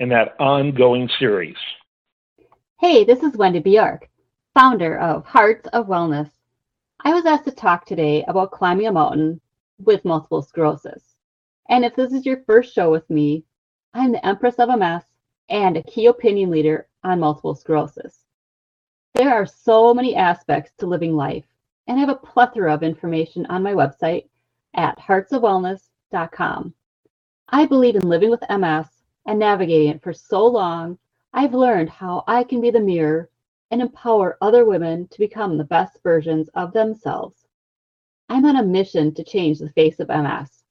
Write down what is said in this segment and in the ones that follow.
in that ongoing series. Hey, this is Wendy Bjork, founder of Hearts of Wellness. I was asked to talk today about climbing a mountain with multiple sclerosis. And if this is your first show with me, I'm the Empress of MS and a key opinion leader on multiple sclerosis. There are so many aspects to living life, and I have a plethora of information on my website at heartsofwellness.com. I believe in living with MS and navigating it for so long, I've learned how I can be the mirror and empower other women to become the best versions of themselves. I'm on a mission to change the face of MS.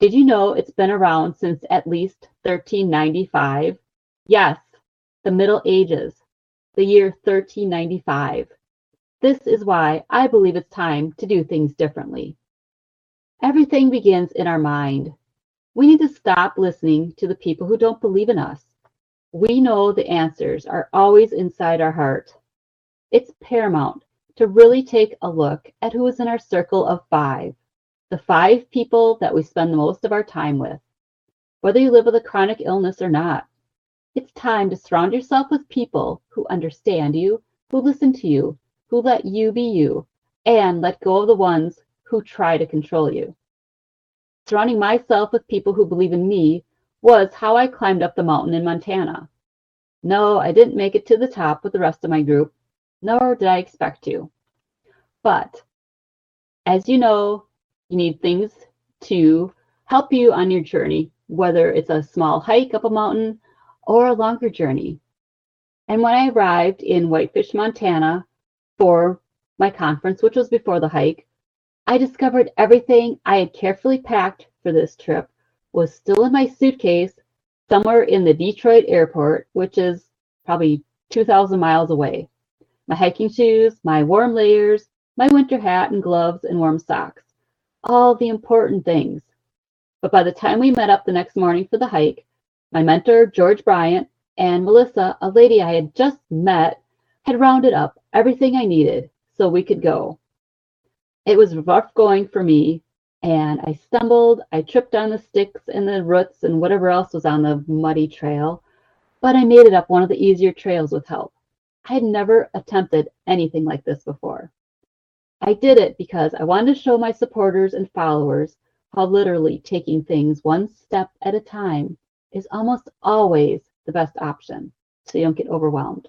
Did you know it's been around since at least 1395? Yes, the Middle Ages, the year 1395. This is why I believe it's time to do things differently. Everything begins in our mind. We need to stop listening to the people who don't believe in us. We know the answers are always inside our heart. It's paramount to really take a look at who is in our circle of five, the five people that we spend the most of our time with. Whether you live with a chronic illness or not, it's time to surround yourself with people who understand you, who listen to you, who let you be you, and let go of the ones who try to control you. Surrounding myself with people who believe in me was how I climbed up the mountain in Montana. No, I didn't make it to the top with the rest of my group, nor did I expect to. But as you know, you need things to help you on your journey, whether it's a small hike up a mountain or a longer journey. And when I arrived in Whitefish, Montana for my conference, which was before the hike, I discovered everything I had carefully packed for this trip was still in my suitcase somewhere in the Detroit airport, which is probably 2,000 miles away. My hiking shoes, my warm layers, my winter hat and gloves and warm socks. All the important things. But by the time we met up the next morning for the hike, my mentor, George Bryant, and Melissa, a lady I had just met, had rounded up everything I needed so we could go. It was rough going for me, and I stumbled. I tripped on the sticks and the roots and whatever else was on the muddy trail, but I made it up one of the easier trails with help. I had never attempted anything like this before. I did it because I wanted to show my supporters and followers how literally taking things one step at a time is almost always the best option so you don't get overwhelmed.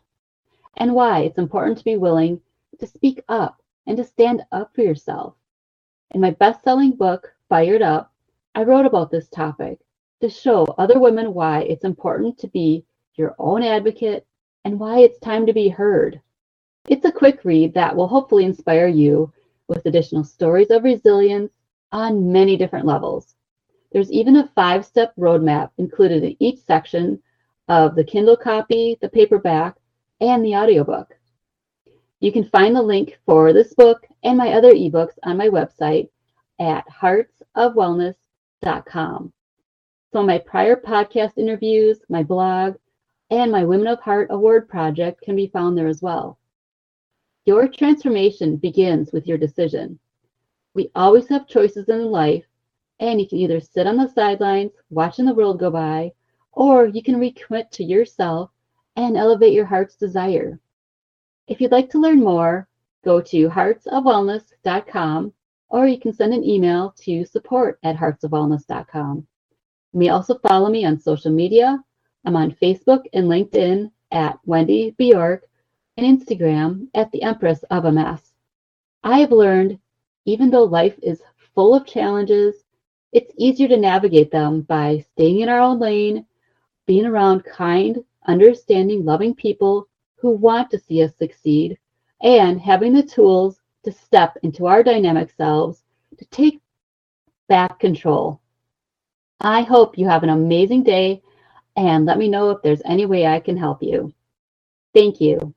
And why it's important to be willing to speak up and to stand up for yourself. In my best selling book, Fired Up, I wrote about this topic to show other women why it's important to be your own advocate and why it's time to be heard. It's a quick read that will hopefully inspire you with additional stories of resilience on many different levels. There's even a five step roadmap included in each section of the Kindle copy, the paperback, and the audiobook. You can find the link for this book and my other ebooks on my website at heartsofwellness.com. So, my prior podcast interviews, my blog, and my Women of Heart Award project can be found there as well. Your transformation begins with your decision. We always have choices in life, and you can either sit on the sidelines watching the world go by, or you can recommit to yourself and elevate your heart's desire. If you'd like to learn more, go to heartsofwellness.com or you can send an email to support at heartsofwellness.com. You may also follow me on social media. I'm on Facebook and LinkedIn at Wendy Bjork and Instagram at the Empress of MS. I have learned, even though life is full of challenges, it's easier to navigate them by staying in our own lane, being around kind, understanding, loving people who want to see us succeed and having the tools to step into our dynamic selves to take back control. I hope you have an amazing day. and let me know if there's any way I can help you. Thank you.